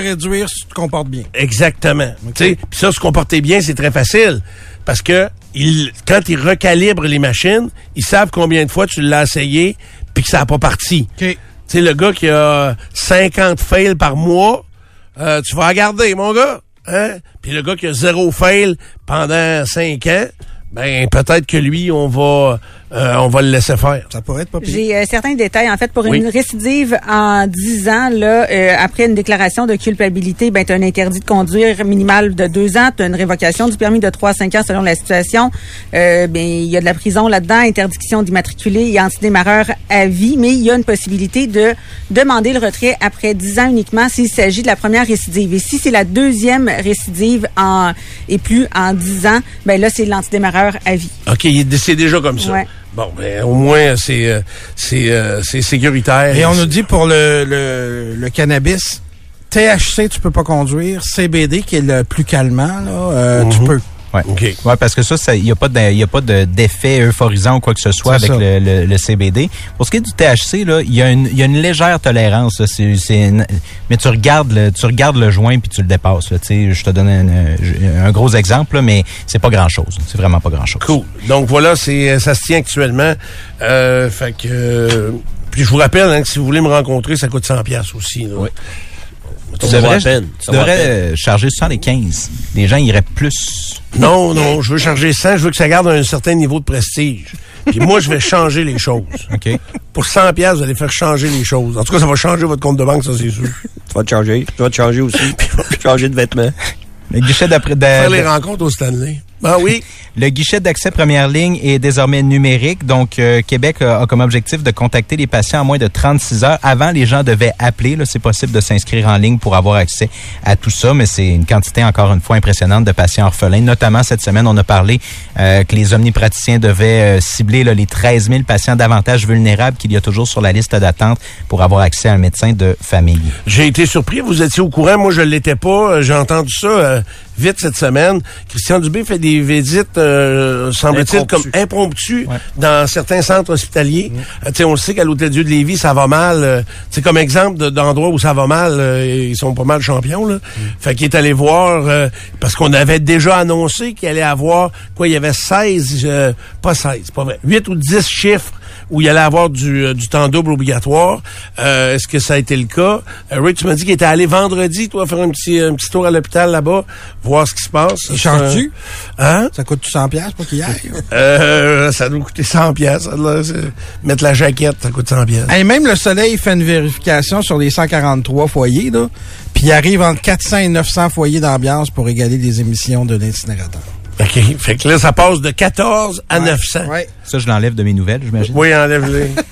Réduire si tu te comportes bien. Exactement. Tu sais, Puis ça, se comporter bien, c'est très facile. Parce que ils, quand ils recalibrent les machines, ils savent combien de fois tu l'as essayé puis que ça n'a pas parti. Tu sais, le gars qui a 50 fails par mois, euh, tu vas regarder, mon gars. Hein? Puis le gars qui a zéro fail pendant 5 ans, ben peut-être que lui, on va euh, on va le laisser faire. Ça pourrait être pas pire. J'ai euh, certains détails. En fait, pour Oui. une récidive en 10 ans, là, euh, après une déclaration de culpabilité, ben, tu as un interdit de conduire minimal de 2 ans, tu as une révocation du permis de 3 à 5 ans selon la situation. Euh, ben, il y a de la prison là-dedans, interdiction d'immatriculer et antidémarreur à vie, mais il y a une possibilité de demander le retrait après 10 ans uniquement s'il s'agit de la première récidive. Et si c'est la deuxième récidive en, et plus en 10 ans, ben là, c'est l'antidémarreur à vie. OK, c'est déjà comme ça. Ouais. Bon, ben au moins c'est euh, c'est euh, c'est sécuritaire. Et on nous dit pour le, le, le cannabis, THC, tu peux pas conduire. CBD, qui est le plus calmant, là, euh, tu peux. Ouais. OK. Ouais, parce que ça, il n'y a pas de- y a pas de- d'effet euphorisant ou quoi que ce soit avec ça. le, le- le CBD. Pour ce qui est du THC, là, il y, a une- il y a une légère tolérance. là. C'est- c'est une- mais tu regardes le, tu regardes le joint puis tu le dépasses. là. Je te donne un, un gros exemple, là, mais c'est pas grand chose. C'est vraiment pas grand chose. Cool. Donc voilà, c'est ça se tient actuellement. Euh, fait que euh, puis je vous rappelle hein, que si vous voulez me rencontrer, ça coûte 100 pièces aussi. là. Oui. Tu Ça vaut devrais, la peine. tu devrais peine. charger 75. Les gens iraient plus. Non, non, je veux charger 100, je veux que ça garde un certain niveau de prestige. Puis moi, je vais changer les choses. OK? Pour 100 pièces, vous allez faire changer les choses. En tout cas, ça va changer votre compte de banque, ça c'est sûr. Tu vas te changer. Tu vas te changer aussi. changer de vêtements. Le guichet d'après Faire les rencontres au Stanley. Ah oui. Le guichet d'accès première ligne est désormais numérique. Donc, euh, Québec a, a comme objectif de contacter les patients en moins de 36 heures. Avant, les gens devaient appeler. Là, c'est possible de s'inscrire en ligne pour avoir accès à tout ça, mais c'est une quantité encore une fois impressionnante de patients orphelins. Notamment cette semaine, on a parlé euh, que les omnipraticiens devaient euh, cibler là, les 13 000 patients davantage vulnérables qu'il y a toujours sur la liste d'attente pour avoir accès à un médecin de famille. J'ai été surpris, vous étiez au courant, moi je l'étais pas. J'ai entendu ça vite cette semaine. Christian Dubé fait des visites, euh, semble-t-il, comme Impromptues. Ouais. dans certains centres hospitaliers. Euh, tu sais, on le sait qu'à l'Hôtel Dieu de Lévis, ça va mal. euh, c'est comme exemple de- d'endroits où ça va mal, euh, ils sont pas mal champions. Là. Fait qu'il est allé voir, euh, parce qu'on avait déjà annoncé qu'il allait avoir, quoi, il y avait 16, euh, pas 16, pas vrai, 8 ou 10 chiffres où il allait avoir du, euh, du temps double obligatoire. Euh, Est-ce que ça a été le cas? Euh, Ray, tu m'as dit qu'il était allé vendredi, toi, faire un petit, un petit tour à l'hôpital là-bas, voir ce qui se passe. Il change-tu? Hein? Ça coûte 100 pièces pour qu'il y aille. Euh, ça doit coûter 100 pièces. Mettre la jaquette, ça coûte 100 pièces. Et même le Soleil fait une vérification sur les 143 foyers, là, puis il arrive entre 400 et 900 foyers d'ambiance pour égaler les émissions de l'incinérateur. OK. Fait que là, ça passe de 14 à 900. Ouais. Ça, je l'enlève de mes nouvelles, j'imagine. Oui, enlève-les.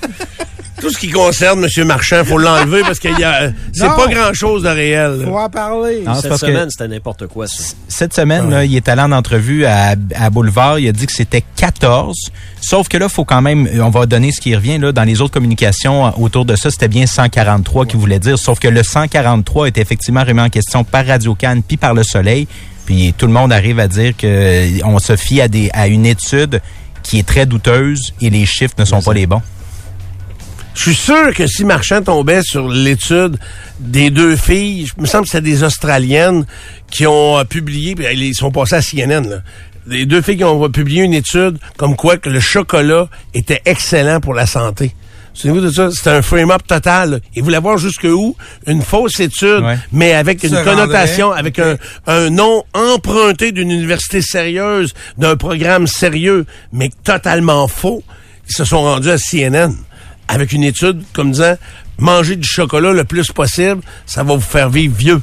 Tout ce qui concerne M. Marchand, faut l'enlever parce a, c'est pas grand-chose de réel. là. Faut en parler. Non, Cette que- semaine, c'était n'importe quoi, ça. Cette semaine, là, il est allé en entrevue à, à Boulevard. Il a dit que c'était 14. Sauf que là, faut quand même, on va donner ce qui revient là dans les autres communications euh, autour de ça. C'était bien 143 qui voulait dire. Sauf que le 143 est effectivement remis en question par Radio Cannes puis par Le Soleil. Puis tout le monde arrive à dire que euh, se fie à une étude qui est très douteuse et les chiffres ne sont pas les bons. Je suis sûr que si Marchand tombait sur l'étude des deux filles, je me semble que c'était des Australiennes qui ont euh, publié, puis ils sont passés à CNN, là. Les deux filles qui ont publié une étude comme quoi que le chocolat était excellent pour la santé. Souvenez-vous de ça? C'était un frame-up total. là. Ils voulaient voir jusqu'où une fausse étude, Ouais. mais avec une connotation, rendrait. avec un, un nom emprunté d'une université sérieuse, d'un programme sérieux, mais totalement faux. Ils se sont rendus à CNN avec une étude comme disant manger du chocolat le plus possible, ça va vous faire vivre vieux.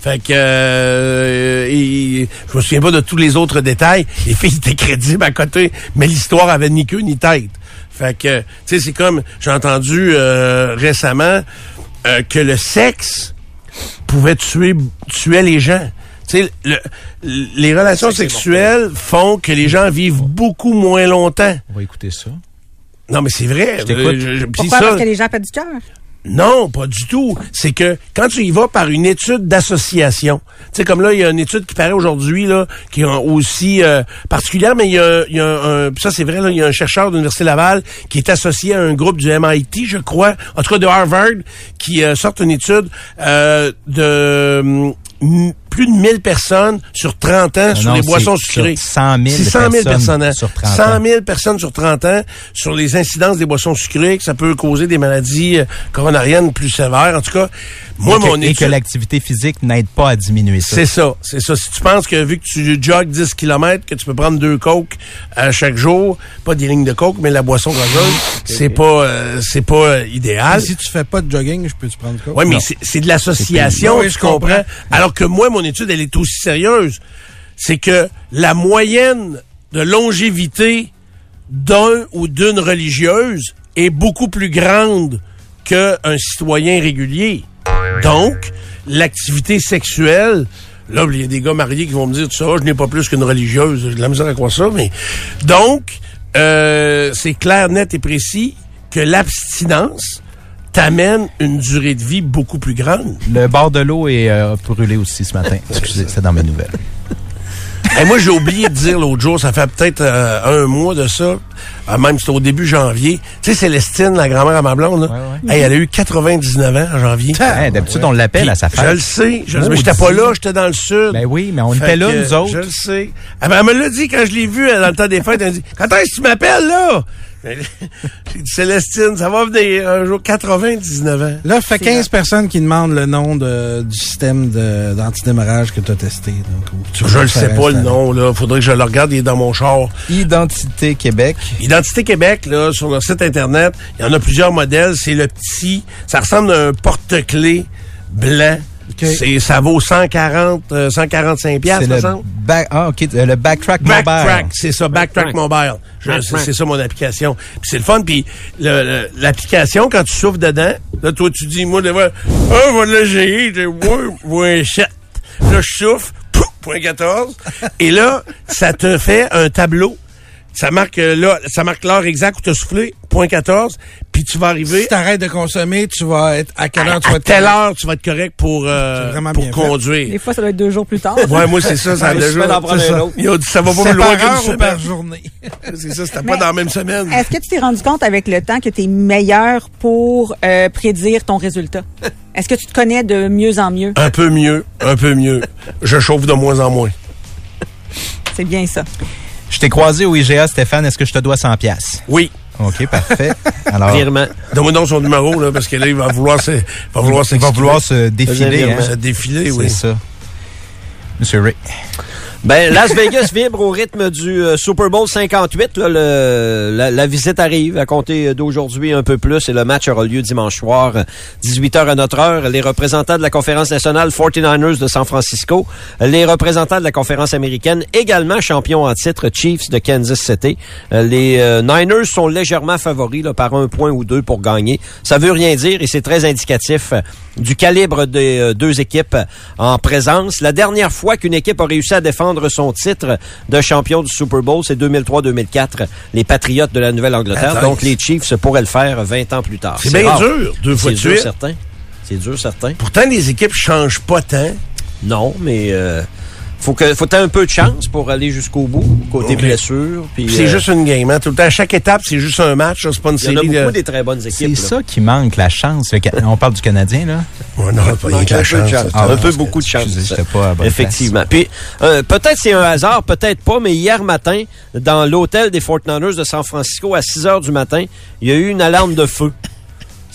Fait que euh, et- je me souviens pas de tous les autres détails. Les filles étaient crédibles à côté, mais l'histoire avait ni queue ni tête. Fait que tu sais c'est comme j'ai entendu euh, récemment euh, que le sexe pouvaient tuer, tuer les gens. Tu sais, le- les relations sexuelles font que les gens vivent beaucoup moins longtemps. On va écouter ça. Non, mais c'est vrai. Je t'écoute. Pourquoi? ça- Parce que les gens perdent du cœur. Non, pas du tout. C'est que quand tu y vas par une étude d'association, tu sais, comme là, il y a une étude qui paraît aujourd'hui, là, qui est aussi euh, particulière, mais il y a, y a un, ça c'est vrai, là, il y a un chercheur de l'Université Laval qui est associé à un groupe du MIT, je crois, en tout cas de Harvard, qui euh, sort une étude euh, de hum, plus de 1000 personnes sur 30 ans sur non, les boissons sur sucrées. 100 000 C'est 100 000 personnes, personnes hein. sur 30 100 ans. 000 personnes sur 30 ans sur les incidences des boissons sucrées, que ça peut causer des maladies euh, coronariennes plus sévères. En tout cas, moi, et que, mon et que étude... l'activité physique n'aide pas à diminuer ça. C'est ça, c'est ça. Si tu penses que vu que tu jogues 10 km, que tu peux prendre deux coques à chaque jour, pas des lignes de coke, mais la boisson gazeuse, c'est pas euh, c'est pas euh, idéal. Et si tu fais pas de jogging, je peux te prendre quoi? Oui, mais c'est- de l'association, Oui, tu je comprends? comprends. Alors que moi, mon étude, elle est aussi sérieuse. C'est que la moyenne de longévité d'un ou d'une religieuse est beaucoup plus grande qu'un citoyen régulier. Donc, l'activité sexuelle, là, il y a des gars mariés qui vont me dire, tout ça, je n'ai pas plus qu'une religieuse, j'ai de la misère à croire ça, mais... Donc, euh, c'est clair, net et précis que l'abstinence t'amène une durée de vie beaucoup plus grande. Le bord de l'eau est euh, brûlé aussi ce matin. Excusez, c'est dans mes nouvelles. Et moi, j'ai oublié de dire l'autre jour, ça fait peut-être euh, un mois de ça, euh, même c'était au début janvier. Tu sais, Célestine, la grand-mère à ma blonde, là, Ouais, hey, elle a eu 99 ans en janvier. D'habitude, on l'appelle à sa Je le fête. sais, je le sais, mais Maudit. j'étais pas là, j'étais dans le sud. Ben oui, mais on Fait était là, que, nous autres. Je le sais. Ben, elle me l'a dit quand je l'ai vue euh, dans le temps des fêtes. Elle me dit Quand est-ce que tu m'appelles, là J'ai dit Célestine, ça va venir un jour 99 ans. Là, fait 15 personnes qui demandent le nom de, du système d'antidémarrage que tu as testé. Donc, tu Je le sais pas le nom, là. Faudrait que je le regarde, il est dans mon char. Identité Québec. Identité Québec, là, sur leur site Internet, il y en a plusieurs modèles. C'est le petit, ça ressemble à un porte-clés blanc. OK. C'est, ça vaut 140, euh, 145 piastres, C'est me le, back, ah, ok, euh, le backtrack Backtrack, mobile. c'est ça, Backtrack Mobile. Je- C'est c'est ça mon application. Puis c'est le fun. Puis le- le- l'application, quand tu souffles dedans, là, toi, tu dis, moi, de voir, ah, va l'essayer, j'ai 7. Là, je souffle, pouf, point 14. Et là, ça te fait un tableau. Ça marque, euh, là, ça marque l'heure exacte où tu as soufflé, point 14. Puis tu vas arriver. Si t'arrêtes de consommer, tu vas être à quelle heure tu vas à être telle heure, tu vas être correct pour, euh, pour fait. conduire. Des fois, ça doit être deux jours plus tard. Ouais, moi, c'est ça, ça a ça. autre. Ils ont dit, ça va pas plus loin qu'une semaine. par journée? C'est ça, c'était pas dans la même semaine. Est-ce que tu t'es rendu compte avec le temps que tu es meilleur pour euh, prédire ton résultat? Est-ce que tu te connais de mieux en mieux? Un peu mieux, un peu mieux. Je chauffe de moins en moins. C'est bien ça. Je t'ai croisé au IGA, Stéphane. Est-ce que je te dois 100 pièces Oui. OK, parfait. Alors, Virement. Donne-moi donc son numéro, là, parce que là, il va vouloir se, il va vouloir il va vouloir se défiler. Hein? se défiler, C'est oui. ça. Monsieur Ray. Ben, Las Vegas vibre au rythme du euh, Super Bowl 58. Là, le- la, la visite arrive à compter d'aujourd'hui un peu plus et le match aura lieu dimanche soir, euh, 18h à notre heure. Les représentants de la conférence nationale 49ers de San Francisco, les représentants de la conférence américaine, également champions en titre Chiefs de Kansas City. Euh, les euh, Niners sont légèrement favoris là, par un point ou deux pour gagner. Ça veut rien dire et c'est très indicatif du calibre des deux équipes en présence. La dernière fois qu'une équipe a réussi à défendre son titre de champion du Super Bowl, c'est 2003-2004, les Patriotes de la Nouvelle-Angleterre. Attends. Donc les Chiefs pourraient le faire 20 ans plus tard. C'est bien rare. dur, deux fois C'est de dur, suite. certain. C'est dur, certain. Pourtant, les équipes changent pas tant. Non, mais euh, faut que faut un peu de chance pour aller jusqu'au bout, côté Ok. blessure. Puis C'est euh, juste une game, hein. Tout le temps, à chaque étape, c'est juste un match, là, c'est pas une il y en a série. beaucoup de- des très bonnes C'est équipes. là. ça qui manque, la chance. On parle du Canadien, là? Ouais, non, pas Manque la un peu de chance. chance. Ah, un peu beaucoup de chance. excusez, pas à Effectivement. Puis euh, peut-être c'est un hasard, peut-être pas, mais hier matin, dans l'hôtel des 49ers de San Francisco, à 6 heures du matin, il y a eu une alarme de feu.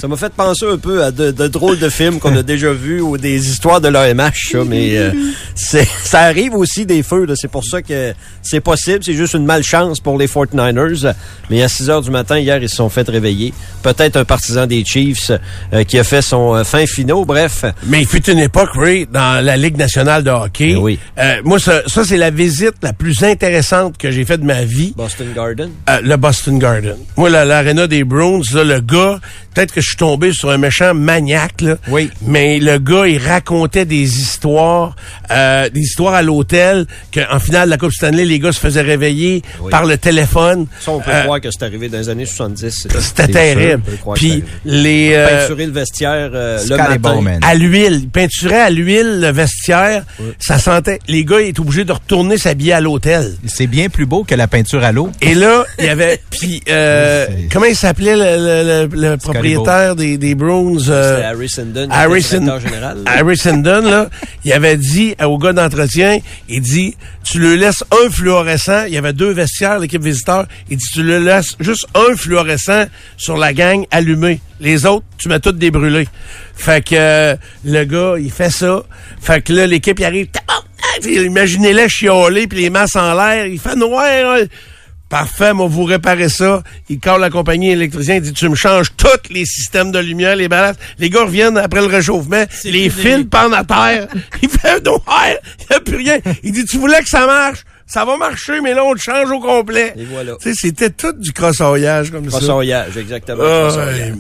Ça m'a fait penser un peu à de, de drôles de films qu'on a déjà vus ou des histoires de l'AMH, ça, mais euh, c'est, ça arrive aussi des feux. là. C'est pour ça que c'est possible. C'est juste une malchance pour les 49ers. Mais à 6 heures du matin, hier, ils se sont fait réveiller. Peut-être un partisan des Chiefs euh, qui a fait son euh, fin finaux. Bref, Mais il fut une époque, Ray, dans la Ligue nationale de hockey. Eh oui. Euh, moi, ça, ça c'est la visite la plus intéressante que j'ai faite de ma vie. Boston Garden. Euh, le Boston Garden. Moi, la- l'aréna des Bruins, là, le gars, peut-être que je suis tombé sur un méchant maniaque, là. Oui. Mais le gars, il racontait des histoires, euh, des histoires à l'hôtel, qu'en finale de la Coupe Stanley, les gars se faisaient réveiller Oui. par le téléphone. Ça, on peut Euh, croire que c'est arrivé dans les années 70. c'est- C'était terrible. Puis les... euh, Peinturer le vestiaire euh, le matin. À l'huile, il peinturait à l'huile le vestiaire. Ça sentait... Les gars, ils étaient obligés de retourner s'habiller à l'hôtel. C'est bien plus beau que la peinture à l'eau. Et là, il y avait... Puis, euh, comment il s'appelait le, le- le- le propriétaire? Des, des Bruins? Euh, Harry Sindon, qui Harry général. Harry Sindon, là, il avait dit au gars d'entretien, il dit, tu le laisses un fluorescent, il y avait deux vestiaires, l'équipe visiteur, il dit, tu le laisses juste un fluorescent sur la gang allumé. Les autres, tu mets toutes des brûlés. Fait que euh, le gars, il fait ça. Fait que là, l'équipe, il arrive, imaginez-les chialer, puis les masses en l'air, il fait noir. hein. Parfait, moi, vous réparez ça. Il cale la compagnie électricien, il dit, tu me changes tous les systèmes de lumière, les balances. Les gars reviennent après le réchauffement, les fils pendent à terre. Il fait noir, il n'y a plus rien. Il dit, tu voulais que ça marche? Ça va marcher, mais là, on le change au complet. Et voilà. Tu sais, c'était tout du crossoyage comme ça. Crossoyage, exactement. Ah, crossoyage. ouais.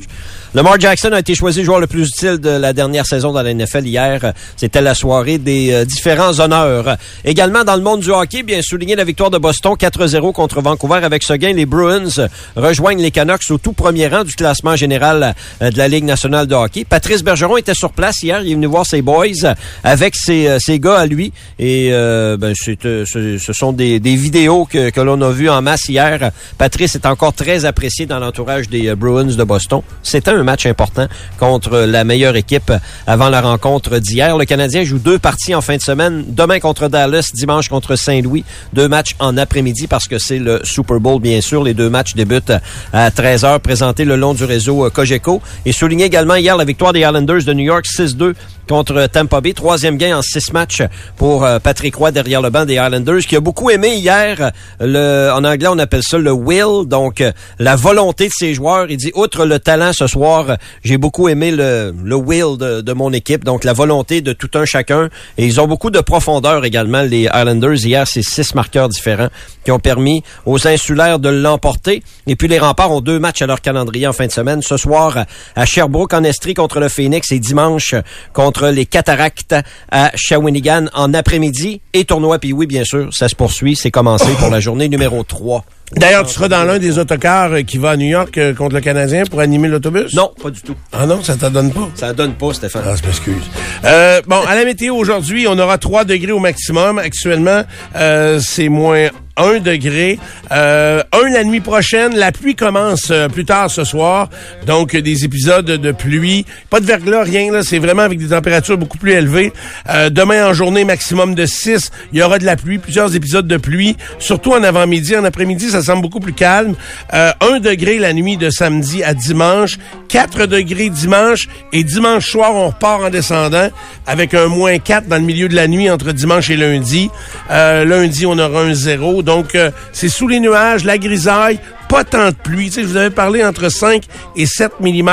Lamar Jackson a été choisi joueur le plus utile de la dernière saison dans la NFL hier. C'était la soirée des euh, différents honneurs. Également dans le monde du hockey, bien souligné la victoire de Boston 4-0 contre Vancouver. Avec ce gain, les Bruins rejoignent les Canucks au tout premier rang du classement général euh, de la Ligue nationale de hockey. Patrice Bergeron était sur place hier. Il est venu voir ses boys avec ses, euh, ses gars à lui. Et ben, c'est, ce, sont des, vidéos que, que l'on a vues en masse hier. Patrice est encore très apprécié dans l'entourage des Bruins de Boston. C'était un match important contre la meilleure équipe avant la rencontre d'hier. Le Canadien joue deux parties en fin de semaine. Demain contre Dallas, dimanche contre Saint-Louis. Deux matchs en après-midi parce que c'est le Super Bowl, bien sûr. Les deux matchs débutent à 13h, présentés le long du réseau Cogeco. Et souligné également hier la victoire des Islanders de New York 6-2 contre Tampa Bay. Troisième gain en six matchs pour euh, Patrick Roy derrière le banc des Islanders, qui a beaucoup aimé hier, le, en anglais on appelle ça le will, donc euh, la volonté de ses joueurs. Il dit, outre le talent ce soir, j'ai beaucoup aimé le, le will de, de mon équipe, donc la volonté de tout un chacun. Et ils ont beaucoup de profondeur également, les Islanders. Hier, c'est six marqueurs différents qui ont permis aux insulaires de l'emporter. Et puis les remparts ont deux matchs à leur calendrier en fin de semaine. Ce soir à Sherbrooke en Estrie contre le Phoenix et dimanche contre les Cataractes à Shawinigan en après-midi. Et tournoi, puis oui, bien sûr, ça se poursuit. C'est commencé pour la journée numéro 3. D'ailleurs, tu seras dans l'un des autocars euh, qui va à New York euh, contre le Canadien pour animer l'autobus? Non, pas du tout. Ah non, ça te donne pas? Ça donne pas, Stéphane. Ah, je m'excuse. Euh, bon, à la météo aujourd'hui, on aura 3 degrés au maximum. Actuellement, euh, c'est moins 1 degré. Euh, un la nuit prochaine. La pluie commence euh, plus tard ce soir. Donc, des épisodes de pluie. Pas de verglas, rien. là. C'est vraiment avec des températures beaucoup plus élevées. Euh, demain en journée, maximum de 6. Il y aura de la pluie. Plusieurs épisodes de pluie. Surtout en avant-midi. En après-midi, ça semble beaucoup plus calme. Euh, 1 degré la nuit de samedi à dimanche. 4 degrés dimanche. Et dimanche soir, on repart en descendant avec un moins 4 dans le milieu de la nuit entre dimanche et lundi. Euh, lundi, on aura un 0. Donc, euh, c'est sous les nuages, la grisaille, pas tant de pluie. Tu je vous avais parlé entre 5 et 7 mm,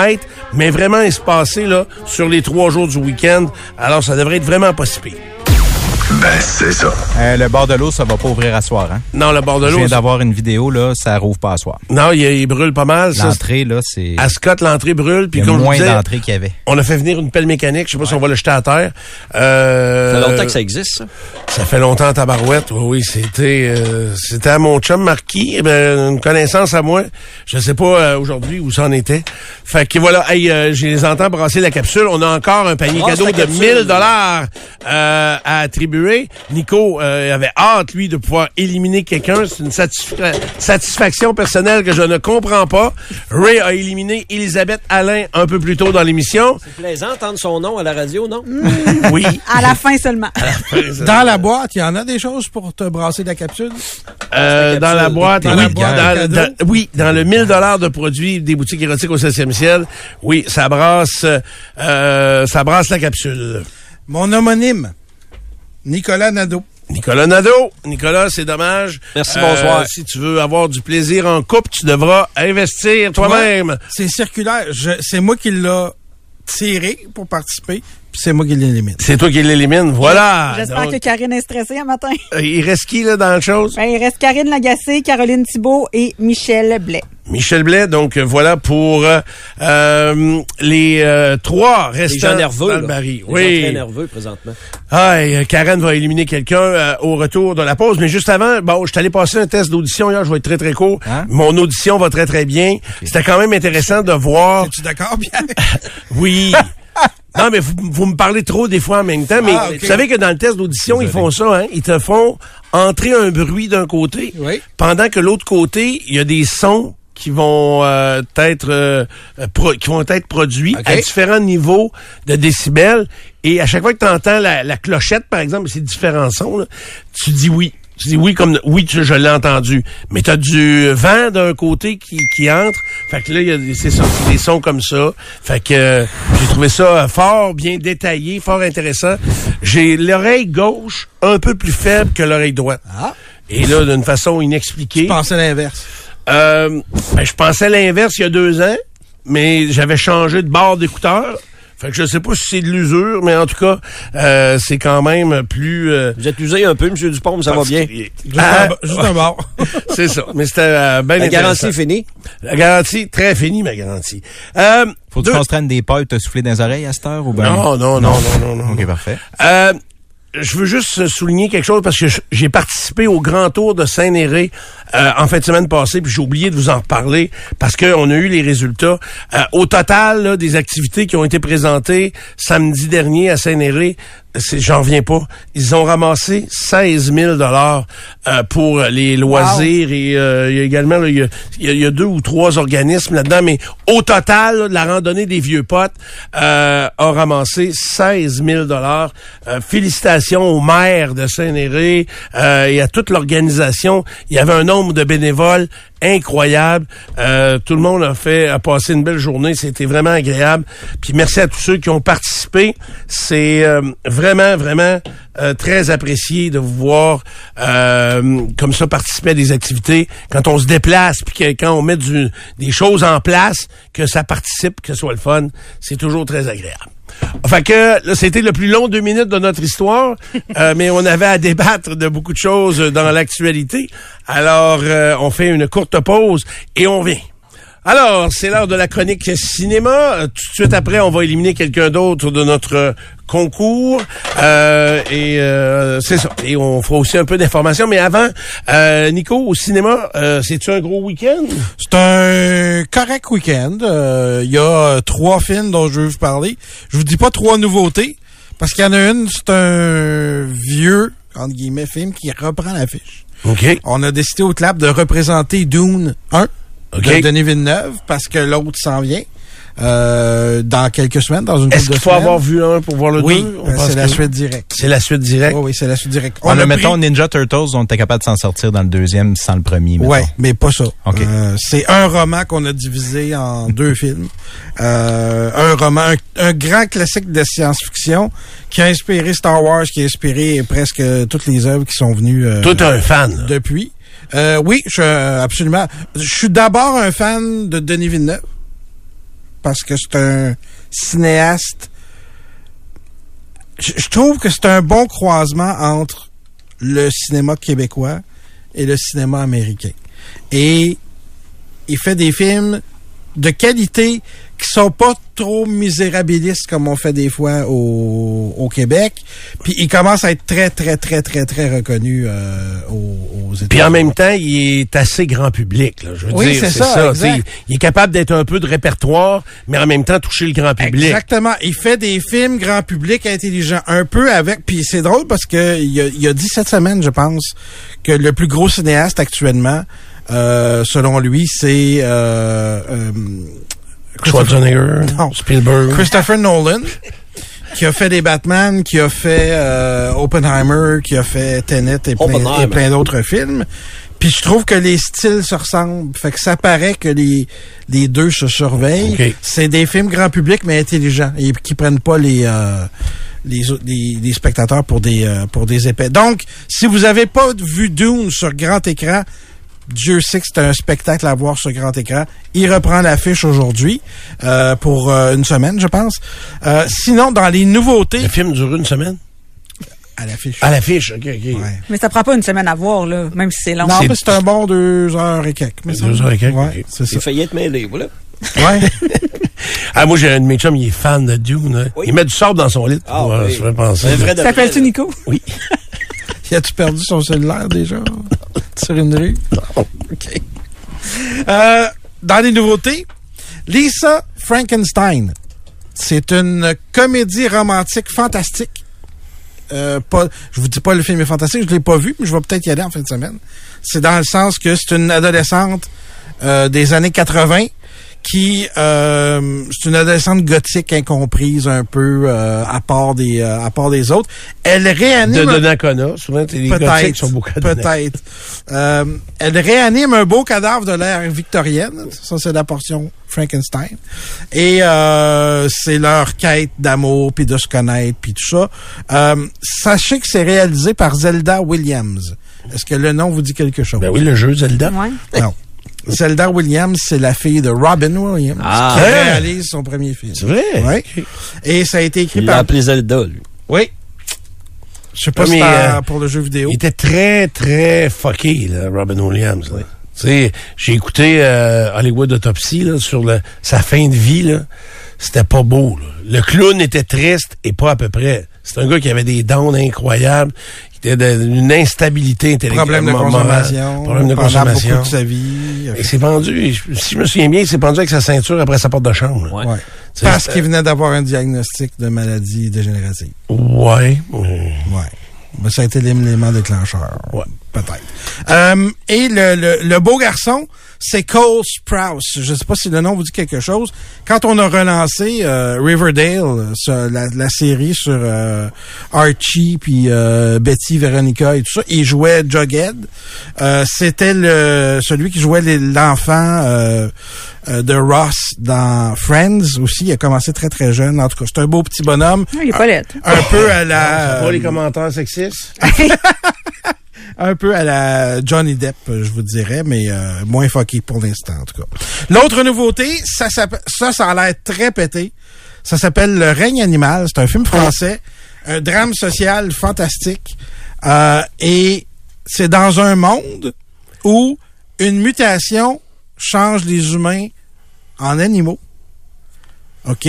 mais vraiment espacé là, sur les trois jours du week-end. Alors, ça devrait être vraiment pas si pire. Ben, c'est ça. Euh, le bord de l'eau, ça va pas ouvrir à soir. Hein? Non, le bord de Je l'eau, viens c'est- d'avoir une vidéo, là, ça rouvre pas à soir. non, il, il brûle pas mal. Ça, L'entrée, là, c'est... à Scott, l'entrée brûle. Puis comme je vous moins disais, d'entrées qu'il y avait. on a fait venir une pelle mécanique. Je sais pas si on va le jeter à terre. Euh, Ça fait longtemps que ça existe, ça. Ça fait longtemps Tabarouette. Oui, oui, c'était euh, c'était à mon chum Marquis, eh ben, une connaissance à moi. Je sais pas euh, aujourd'hui où ça en était. Fait que voilà, hey, euh, je les entends brasser la capsule. On a encore un panier Brasse cadeau de capsule. 1000 dollars euh, à attribuer. Nico euh, avait hâte lui de pouvoir éliminer quelqu'un. C'est une satisfa- satisfaction personnelle que je ne comprends pas. Ray a éliminé Elisabeth Alain un peu plus tôt dans l'émission. C'est plaisant d'entendre son nom à la radio, non? Oui. À la fin seulement. Dans la boîte, il y en a des choses pour te brasser de la capsule? Euh, dans la boîte, Dans oui, la boîte dans, oui, dans le 1000 dollars de produits des boutiques érotiques au 7e ciel, oui, ça brasse, euh, ça brasse la capsule. Mon homonyme, Nicolas Nadeau. Nicolas Nadeau. Nicolas, c'est dommage. Euh, Merci, bonsoir. Si tu veux avoir du plaisir en couple, tu devras investir toi-même. C'est circulaire. C'est moi qui l'a tiré pour participer, puis c'est moi qui l'élimine. C'est toi qui l'élimine. Voilà. J'espère Donc, que Karine est stressée un matin. euh, Il reste qui, là, dans la chose? Ben, il reste Karine Lagacé, Caroline Thibault et Michel Blais. Michel Blais, donc euh, voilà pour euh, euh, les euh, trois Les restants gens nerveux. dans là. le baril. Les gens Oui. très nerveux présentement. Ah, et, Karen va éliminer quelqu'un euh, au retour de la pause. Mais juste avant, bon, je allé passer un test d'audition hier, je vais être très très court. Hein? Mon audition va très très bien. C'était quand même intéressant de voir. Es-tu d'accord, Pierre? Oui. Non, mais vous, vous me parlez trop des fois en même temps. Mais Ah, vous savez que dans le test d'audition, ils font ça, hein? Ils te font entrer un bruit d'un côté, Oui. pendant que l'autre côté, il y a des sons qui vont euh, être euh, pro- qui vont être produits à différents niveaux de décibels. Et à chaque fois que tu entends la, la clochette, par exemple, ces différents sons, là, tu dis oui. Tu dis oui comme oui, tu- je l'ai entendu. Mais tu as du vent d'un côté qui, qui entre. Fait que là, il y a des- c'est ça, c'est des sons comme ça. Fait que euh, j'ai trouvé ça euh, fort, bien détaillé, fort intéressant. J'ai l'oreille gauche un peu plus faible que l'oreille droite. Ah. Et là, d'une façon inexpliquée. Je pensais l'inverse. Euh, ben, je pensais l'inverse il y a deux ans, mais j'avais changé de barre d'écouteur. Fait que je sais pas si c'est de l'usure, mais en tout cas, euh, c'est quand même plus... euh, Vous êtes usé un peu, M. Dupont, mais ça va bien? Juste, Ah, un, un bord. c'est ça. Mais c'était euh, bien La garantie est finie? La garantie, très finie, ma garantie. Euh, Faut-tu deux- qu'on se traîne des pas et te souffler dans les oreilles à cette heure ou ben? Non, non, non, non, non, non. OK, parfait. Euh, je veux juste souligner quelque chose parce que j'ai participé au Grand Tour de Saint-Néré euh, en fin de semaine passée, puis j'ai oublié de vous en reparler parce qu'on a eu les résultats. Euh, au total, des activités qui ont été présentées samedi dernier à Saint-Néré, c'est- j'en reviens pas. Ils ont ramassé 16 000 dollars euh, pour les loisirs et euh, il y a également là, il y, a, il y deux ou trois organismes là-dedans, mais au total, là, la randonnée des vieux potes euh, a ramassé 16 000 dollars. Euh, félicitations au maire de Saint-Néré euh, et à toute l'organisation. Il y avait un nombre de bénévoles incroyable. Euh, tout le monde a fait a passé une belle journée. C'était vraiment agréable. Puis merci à tous ceux qui ont participé. C'est euh, vraiment, vraiment euh, très apprécié de vous voir comme ça participer à des activités. Quand on se déplace, puis quand on met des choses en place, que ça participe, que ce soit le fun, c'est toujours très agréable. Fait que là, c'était le plus long deux minutes de notre histoire, euh, mais on avait à débattre de beaucoup de choses dans l'actualité. Alors, euh, on fait une courte pause et on vient. Alors, c'est l'heure de la chronique cinéma. Euh, Tout de suite après, on va éliminer quelqu'un d'autre de notre euh, concours. Euh, et euh, c'est ça. Et on fera aussi un peu d'informations. Mais avant, euh, Nico, au cinéma, euh, c'est-tu un gros week-end? C'est un correct week-end. Euh, Il y a trois films dont je veux vous parler. Je vous dis pas trois nouveautés, parce qu'il y en a une, c'est un vieux, entre guillemets, film qui reprend l'affiche. OK. On a décidé au clap de représenter Dune 1 OK. de Denis Villeneuve, parce que l'autre s'en vient euh, dans quelques semaines, dans une Est-ce qu'il faut semaines. avoir vu un pour voir le Oui, deux? On ben, c'est la suite directe. C'est la suite directe? Oui, oui, c'est la suite directe. On a a, mettons, pris- Ninja Turtles, on était capable de s'en sortir dans le deuxième sans le premier. Ouais, mais pas ça. OK. Euh, c'est un roman qu'on a divisé en deux films. Euh, un roman, un, un grand classique de science-fiction qui a inspiré Star Wars, qui a inspiré presque toutes les œuvres qui sont venues euh, t'es un fan. depuis. Euh, oui, je absolument. Je suis d'abord un fan de Denis Villeneuve parce que c'est un cinéaste. Je trouve que c'est un bon croisement entre le cinéma québécois et le cinéma américain. Et il fait des films de qualité qui sont pas trop misérabilistes comme on fait des fois au, au Québec. Puis il commence à être très, très, très, très, très reconnu euh, aux, aux États-Unis. Puis en même temps, il est assez grand public. Là, je veux Oui, dire, c'est ça, Il est capable d'être un peu de répertoire, mais en même temps toucher le grand public. Exactement. Il fait des films grand public intelligents, un peu avec. Puis c'est drôle parce que il a, il a dit cette semaine, je pense, que le plus gros cinéaste actuellement, euh, selon lui, c'est euh, euh, Schwarzenegger, Non. Spielberg. Christopher Nolan, qui a fait des Batman, qui a fait euh, Oppenheimer, qui a fait Tenet et plein, Oppenheimer. et plein d'autres films. Puis je trouve que les styles se ressemblent. Fait que ça paraît que les, les deux se surveillent. C'est des films grand public, mais intelligents. Et qui prennent pas les, euh, les, les spectateurs pour des, euh, pour des épais. Donc, si vous avez pas vu Dune sur grand écran, Dieu sait que c'est un spectacle à voir sur grand écran. Il reprend l'affiche aujourd'hui euh, pour euh, une semaine, je pense. Euh, sinon, dans les nouveautés, Le film dure une semaine? À l'affiche. À l'affiche, OK, OK. Ouais. Mais ça prend pas une semaine à voir, là, même si c'est long. Non, mais c'est un bon deux heures et quelques. mais ça- Deux heures et quelques, Ouais, ok. c'est ça. J'ai failli être mêlé, voilà. Ouais. Ah, moi, j'ai un de mes chums, il est fan de Dune. hein. Oui. Il met du sable dans son lit. Ah, pour, oui. se faire penser. Vrai, S'appelle-tu. Nico? Oui. Y a-tu perdu son cellulaire déjà? Sur une rue? OK. Euh, dans les nouveautés, Lisa Frankenstein. C'est une comédie romantique fantastique. Euh, pas, je vous dis pas le film est fantastique, je l'ai pas vu, mais je vais peut-être y aller en fin de semaine. C'est dans le sens que c'est une adolescente euh, des années 80 qui euh, c'est une adolescente gothique incomprise un peu euh, à part des euh, à part des autres. Elle De réanime un- Donnacona. Souvent, les gothiques Peut-être. sont beaucoup. Peut-être. Euh, elle réanime un beau cadavre de l'ère victorienne. Ça, c'est la portion Frankenstein. Et euh, c'est leur quête d'amour, puis de se connaître, puis tout ça. Euh, sachez que c'est réalisé par Zelda Williams. Est-ce que le nom vous dit quelque chose? Ben oui, le jeu Zelda. Ouais. Non. Zelda Williams, c'est la fille de Robin Williams Ah. qui réalise son premier film. C'est vrai? Oui. Et ça a été écrit Il par... appelé Zelda, lui. Oui. Je sais pas si euh, pour le jeu vidéo. Il était très, très fucké, là, Robin Williams. Tu sais, j'ai écouté euh, Hollywood Autopsy là, sur le, sa fin de vie. là. C'était pas beau. là. Le clown était triste et pas à peu près. C'est un gars qui avait des dons incroyables, qui était d'une instabilité intellectuelle. Problème de consommation. Problème de consommation. beaucoup de sa vie. Il s'est pendu, si je me souviens bien, il s'est pendu avec sa ceinture après sa porte de chambre. Ouais. Parce qu'il venait d'avoir un diagnostic de maladie dégénérative. Ouais. Ouais. Ben, ça a été l'élément déclencheur. Ouais. Peut-être. Euh, et le, le, le beau garçon, c'est Cole Sprouse. Je sais pas si le nom vous dit quelque chose. Quand on a relancé euh, Riverdale, ce- la, la série sur euh, Archie puis euh, Betty, Veronica et tout ça, il jouait Jughead. Euh, C'était le celui qui jouait les- l'enfant euh, euh, de Ross dans Friends aussi. Il a commencé très très jeune. En tout cas, c'est un beau petit bonhomme. Ah, il est pas lettre. Un peu à la... Pas les commentaires sexistes. un peu à la Johnny Depp, je vous dirais, mais euh, moins fucké pour l'instant, en tout cas. L'autre nouveauté, ça, ça, ça a l'air très pété. Ça s'appelle Le règne animal. C'est un film français, un drame social fantastique. Euh, et c'est dans un monde où une mutation change les humains en animaux. OK?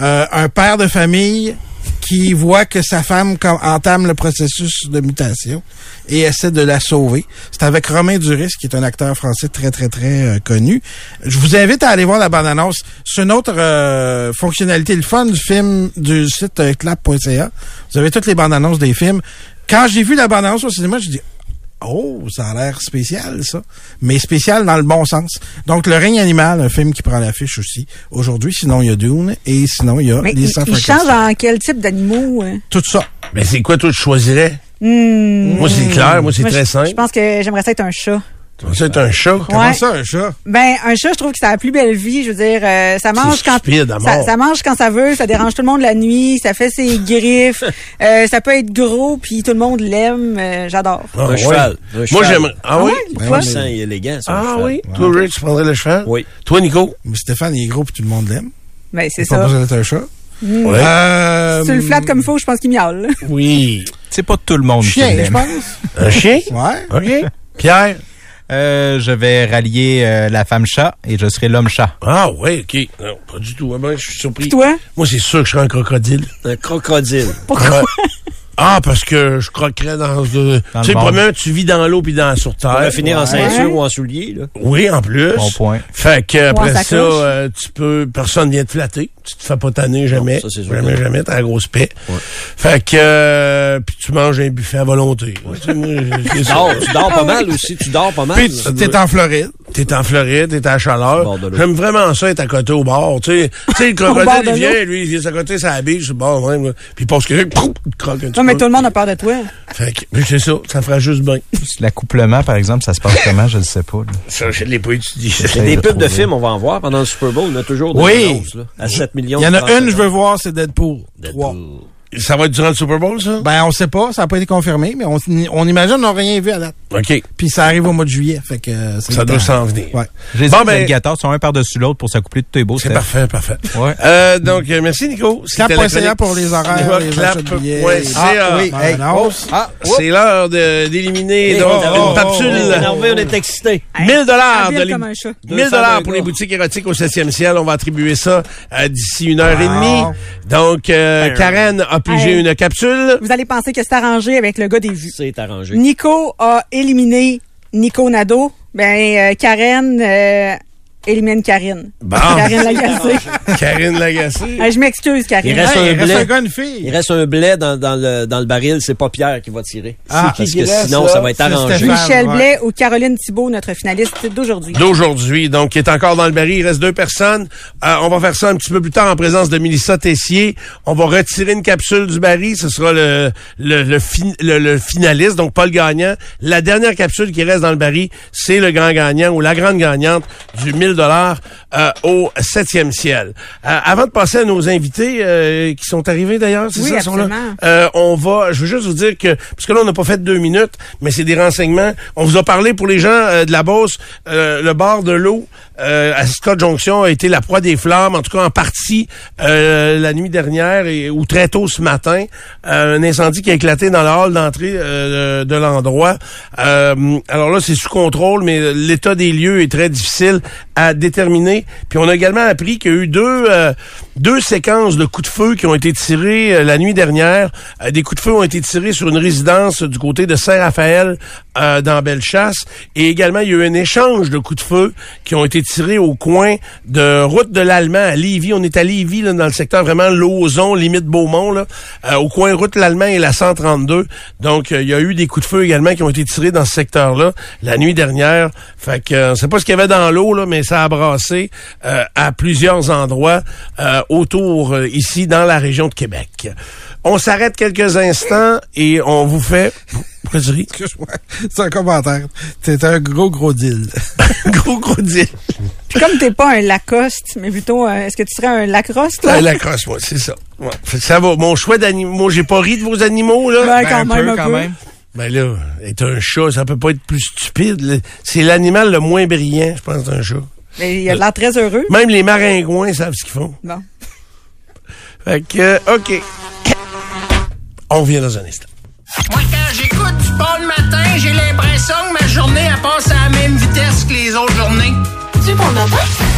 Euh, un père de famille qui voit que sa femme entame le processus de mutation et essaie de la sauver. C'est avec Romain Duris, qui est un acteur français très, très, très euh, connu. Je vous invite à aller voir la bande-annonce. C'est une autre euh, fonctionnalité, le fun du film du site euh, clap.ca. Vous avez toutes les bandes-annonces des films. Quand j'ai vu la bande-annonce au cinéma, j'ai dit Oh, ça a l'air spécial, ça. Mais spécial dans le bon sens. Donc, Le règne animal, un film qui prend l'affiche aussi aujourd'hui. Sinon, il y a Dune et sinon, il y a Mais Les il, il change en quel type d'animaux? hein? Tout ça. Mais c'est quoi, toi, tu choisirais? Hmm. Moi, c'est clair. Moi, c'est très simple. Je pense que j'aimerais ça être un chat. C'est un chat. Comment Ouais. ça, un chat? Ben, un chat, je trouve que c'est la plus belle vie. Je veux dire, euh, ça mange C'est quand ça, mange quand ça veut, ça dérange tout le monde la nuit, ça fait ses griffes, euh, ça peut être gros puis tout le monde l'aime. euh, J'adore. Ah, Un ouais. cheval. Un Moi, j'aimerais. Ah oui? Pourquoi? Il sent élégant, ça, un Ah cheval. oui? Toi, Rich, tu prendrais le cheval? Oui. Toi, Nico? Mais Stéphane, il est gros puis tout le monde l'aime. Ben, c'est Pas ça. besoin d'être un chat. Ouais. Euh, Si tu le flattes comme il faut, je pense qu'il miaule. Oui. C'est pas tout le monde Chien, je pense. Un chien? Ouais. OK. Pierre? Euh, je vais rallier euh, la femme chat et je serai l'homme chat. Ah oui, OK. Non, pas du tout. Ah ben, je suis surpris. Toi? Moi, c'est sûr que je serais un crocodile. Un crocodile. Pourquoi? Ouais. Ah, parce que je croquerais dans... euh, Dans tu sais, le premièrement, tu vis dans l'eau puis dans sur On va terre. finir en Ouais. ceinture ou en soulier, là. Oui, en plus. Bon point. Fait que après ça, euh, tu peux, personne vient te flatter. Tu te fais pas tanner jamais. Non, ça, sûr jamais, jamais. T'as la grosse paix. Fait que, euh, puis tu manges un buffet à volonté. Tu sais, moi, c'est Tu ça. dors, tu dors pas mal aussi. Tu dors pas mal. Puis tu- t'es en Floride. T'es en Floride, t'es à la chaleur. bord. J'aime vraiment ça être à côté au bord. Tu sais, Tu sais, le bord crocodile, il vient, lui, il vient à côté, ça habille, c'est bon, même, là. Puis il il te croque un petit Non, mais tout le monde a peur de toi. Fait que, mais c'est ça, ça fera juste bien. L'accouplement, par exemple, ça se passe comment? Je ne sais pas. là. Ça, je l'ai pas étudié. Il y a J'essaie des de pubs de films, on va en voir pendant le Super Bowl. Il y en a toujours des Oui. annonces, là, à 7 millions. Il y en a une, je veux voir, c'est Deadpool. Trois. Ça va être durant le Super Bowl, ça? Ben, on sait pas, ça n'a pas été confirmé, mais on, on imagine, on n'a rien vu à date. OK. Puis ça arrive au mois de juillet. Fait que euh, Ça doit s'en venir. Ouais. J'ai Bon, les ben- alligators sont un par-dessus l'autre pour s'accoupler. Tout est beau. C'est parfait, parfait. Ouais. Euh, donc, euh, merci, Nico. Clap.ca pour les horaires, les. Clap.ca. Ah, oui. Ben, Hey, non. Ah, C'est l'heure de- d'éliminer donc oh, une oh, capsule. On est énervé, on est excité. 1000 dollars Habile de l'é- comme un chat. 1000 200 dollars pour les boutiques érotiques au 7e ciel. On va attribuer ça d'ici une heure et demie. Donc, euh, Karen a pigé Hey. une capsule. Vous allez penser que c'est arrangé avec le gars des vues. C'est arrangé. Nico a éliminé Nico Nadeau. Ben, euh, Karen euh, élimine Karine. Bon. Karine Lagacé. Karine Lagacé. Hey, je m'excuse, Karine. Il reste Hey, un il reste blé. un gars, une fille. Il reste un blé dans, dans le, dans le baril, c'est pas Pierre qui va tirer. Ah, Parce qui que reste, sinon, ça va être arrangé. Stéphane. Michel ouais. Blais ou Caroline Thibault, notre finaliste d'aujourd'hui. d'aujourd'hui, donc qui est encore dans le baril. Il reste deux personnes. Euh, on va faire ça un petit peu plus tard en présence de Mélissa Tessier. On va retirer une capsule du baril. Ce sera le, le, le, fin- le- le finaliste, donc pas le gagnant. La dernière capsule qui reste dans le baril, c'est le grand gagnant ou la grande gagnante du 1000 dollars euh, au septième ciel. Euh, avant de passer à nos invités euh, qui sont arrivés d'ailleurs, c'est Oui, ça, sont là? Euh, on va, je veux juste vous dire que, parce que là, on n'a pas fait deux minutes, mais c'est des renseignements. On vous a parlé pour les gens euh, de la Beauce, euh, le bord de l'eau euh, à Scott Junction a été la proie des flammes, en tout cas en partie euh, la nuit dernière et, ou très tôt ce matin. Euh, un incendie qui a éclaté dans la hall d'entrée euh, de l'endroit. Alors là, c'est sous contrôle, mais l'état des lieux est très difficile à déterminer. Puis on a également appris qu'il y a eu deux, deux séquences de coups de feu qui ont été tirés euh, la nuit dernière. Euh, des coups de feu ont été tirés sur une résidence du côté de Saint-Raphaël euh, dans Bellechasse. Et également, il y a eu un échange de coups de feu qui ont été tirés au coin de route de l'Allemand à Lévis. On est à Lévis, là, dans le secteur vraiment Lauson, limite Beaumont, là, euh, au coin route de l'Allemand et la 132. Donc, euh, il y a eu des coups de feu également qui ont été tirés dans ce secteur-là la nuit dernière. Fait que, euh, on sait pas ce qu'il y avait dans l'eau, là, mais ça a brassé euh, à plusieurs endroits euh, autour, euh, ici, dans la région de Québec. On s'arrête quelques instants et on vous fait... Pourquoi tu ris? Excuse-moi. C'est un commentaire. C'est un gros, gros deal. gros, gros deal. Puis comme t'es pas un Lacoste, mais plutôt, euh, est-ce que tu serais un Lacrosse, là? Ouais, la crosse, moi, c'est ça. Ouais. Ça va. Mon choix d'animaux, moi, j'ai pas ri de vos animaux, là. Ben, Ben, quand un même, peu, un quand peu. même. Ben là, être un chat, ça peut pas être plus stupide. C'est l'animal le moins brillant, je pense, d'un chat. Mais il a l'air très heureux. Même les maringouins savent ce qu'ils font. Bon. Fait que, OK. On revient dans un instant. Moi, quand j'écoute du bon le matin, j'ai l'impression que ma journée, elle passe à la même vitesse que les autres journées. Du bon matin?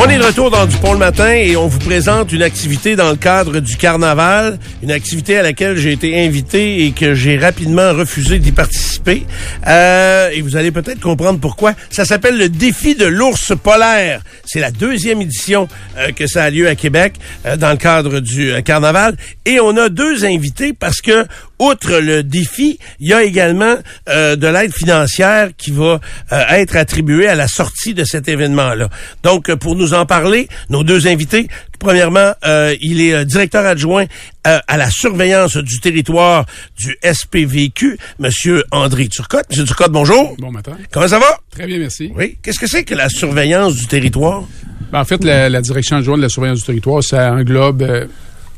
On est de retour dans Dupont le matin et on vous présente une activité dans le cadre du carnaval, une activité à laquelle j'ai été invité et que j'ai rapidement refusé d'y participer. Euh, et vous allez peut-être comprendre pourquoi. Ça s'appelle le défi de l'ours polaire. C'est la deuxième édition euh, que ça a lieu à Québec euh, dans le cadre du euh, carnaval. Et on a deux invités parce que outre le défi, il y a également euh, de l'aide financière qui va euh, être attribuée à la sortie de cet événement-là. Donc, euh, pour nous en parler, nos deux invités, premièrement, euh, il est directeur adjoint euh, à la surveillance du territoire du SPVQ, Monsieur André Turcotte. Monsieur Turcotte, bonjour. Bon matin. Comment ça va? Très bien, merci. Oui. Qu'est-ce que c'est que la surveillance du territoire? Ben, en fait, la, la direction adjointe de la surveillance du territoire, ça englobe, euh,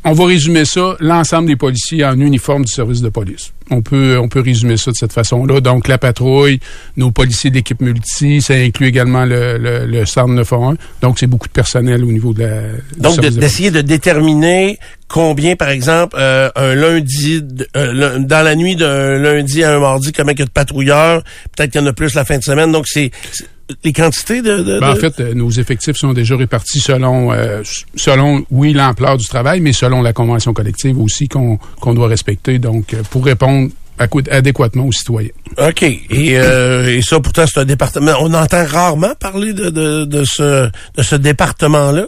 on va résumer ça, l'ensemble des policiers en uniforme du service de police. On peut, on peut résumer ça de cette façon-là. Donc, la patrouille, nos policiers d'équipe multi, ça inclut également le, le, le centre 911. Donc, c'est beaucoup de personnel au niveau de la... Donc, de- service de d'essayer de, déterminer combien, par exemple, euh, un lundi, euh, dans la nuit d'un lundi à un mardi, combien il y a de patrouilleurs, peut-être qu'il y en a plus la fin de semaine. Donc, c'est les quantités de... de- Ben, en fait, euh, nos effectifs sont déjà répartis selon, euh, selon oui, l'ampleur du travail, mais selon la convention collective aussi qu'on qu'on doit respecter, donc euh, pour répondre adéquatement aux citoyens. OK. Et, euh, et ça, pourtant, c'est un département... On entend rarement parler de, de, de ce, de ce département-là?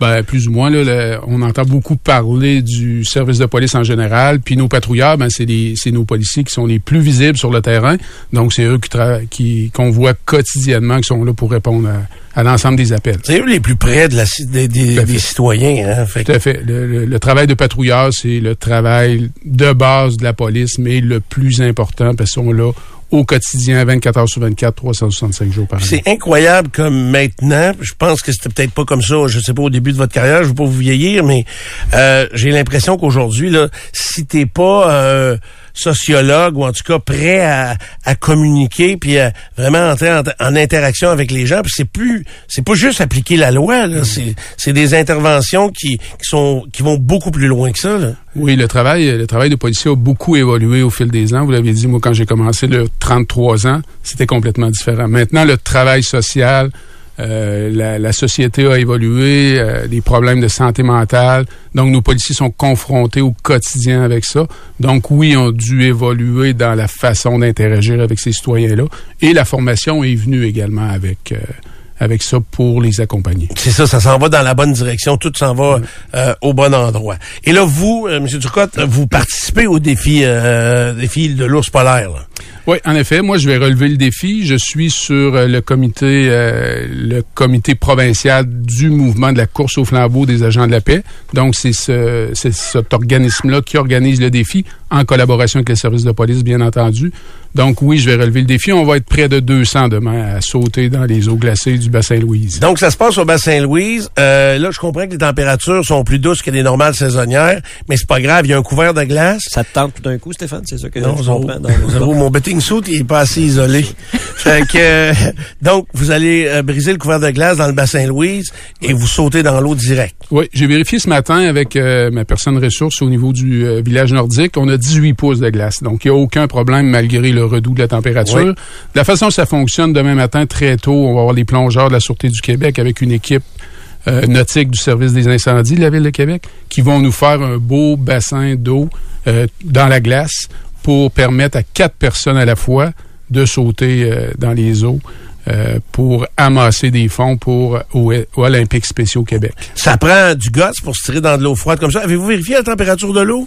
Ben, plus ou moins, là, le- on entend beaucoup parler du service de police en général, puis nos patrouilleurs, ben, c'est les- c'est nos policiers qui sont les plus visibles sur le terrain, donc c'est eux qui tra- qui qu'on voit quotidiennement, qui sont là pour répondre à, à l'ensemble des appels. C'est eux les plus près de la, des, des, citoyens. Hein? Fait Tout à fait. Le, le- le travail de patrouilleur, c'est le travail de base de la police, mais le plus important parce qu'ils sont là au quotidien, 24 heures sur 24, 365 jours par an. C'est incroyable comme maintenant, je pense que c'était peut-être pas comme ça, je sais pas, au début de votre carrière, je veux pas vous vieillir, mais euh, j'ai l'impression qu'aujourd'hui, là, si t'es pas euh, sociologue ou en tout cas prêt à, à communiquer puis à vraiment entrer en, en interaction avec les gens, puis c'est plus c'est pas juste appliquer la loi, là, c'est c'est des interventions qui, qui sont qui vont beaucoup plus loin que ça. Là. Oui, le travail, le travail de policier a beaucoup évolué au fil des ans. Vous l'avez dit, moi, quand j'ai commencé le 33 ans, c'était complètement différent. Maintenant, le travail social, euh, la, société a évolué, euh, des problèmes de santé mentale. Donc, nos policiers sont confrontés au quotidien avec ça. Donc, oui, ils ont dû évoluer dans la façon d'interagir avec ces citoyens-là. Et la formation est venue également avec... Euh, avec ça pour les accompagner. C'est ça, ça s'en va dans la bonne direction, tout s'en va euh, au bon endroit. Et là, vous, euh, M. Turcotte, vous participez au défi, euh, défi de l'ours polaire. Là. Oui, en effet, moi je vais relever le défi. Je suis sur euh, le comité euh, le comité provincial du mouvement de la course au flambeau des agents de la paix. Donc c'est ce, cet organisme-là qui organise le défi en collaboration avec les services de police, bien entendu. Donc oui, je vais relever le défi. On va être près de 200 demain à sauter dans les eaux glacées du bassin Louise. Donc ça se passe au bassin Louise. Euh, là, je comprends que les températures sont plus douces que les normales saisonnières, mais c'est pas grave. Il y a un couvert de glace. Ça te tente tout d'un coup, Stéphane? C'est ça que non, je zéro, comprends. Dans zéro. Mon betting suit, il est pas assez isolé. fait que, euh, donc, vous allez euh, briser le couvert de glace dans le bassin Louise et vous sautez dans l'eau direct. Oui, j'ai vérifié ce matin avec euh, ma personne ressource au niveau du euh, village nordique. On a 18 pouces de glace. Donc, il n'y a aucun problème malgré le redout de la température. Oui. De la façon dont ça fonctionne, demain matin, très tôt, on va avoir les plongeurs de la Sûreté du Québec avec une équipe euh, nautique du service des incendies de la Ville de Québec qui vont nous faire un beau bassin d'eau euh, dans la glace pour permettre à quatre personnes à la fois de sauter euh, dans les eaux euh, pour amasser des fonds pour au Olympique spéciaux Québec. Ça prend du gosse pour se tirer dans de l'eau froide comme ça. Avez-vous vérifié la température de l'eau?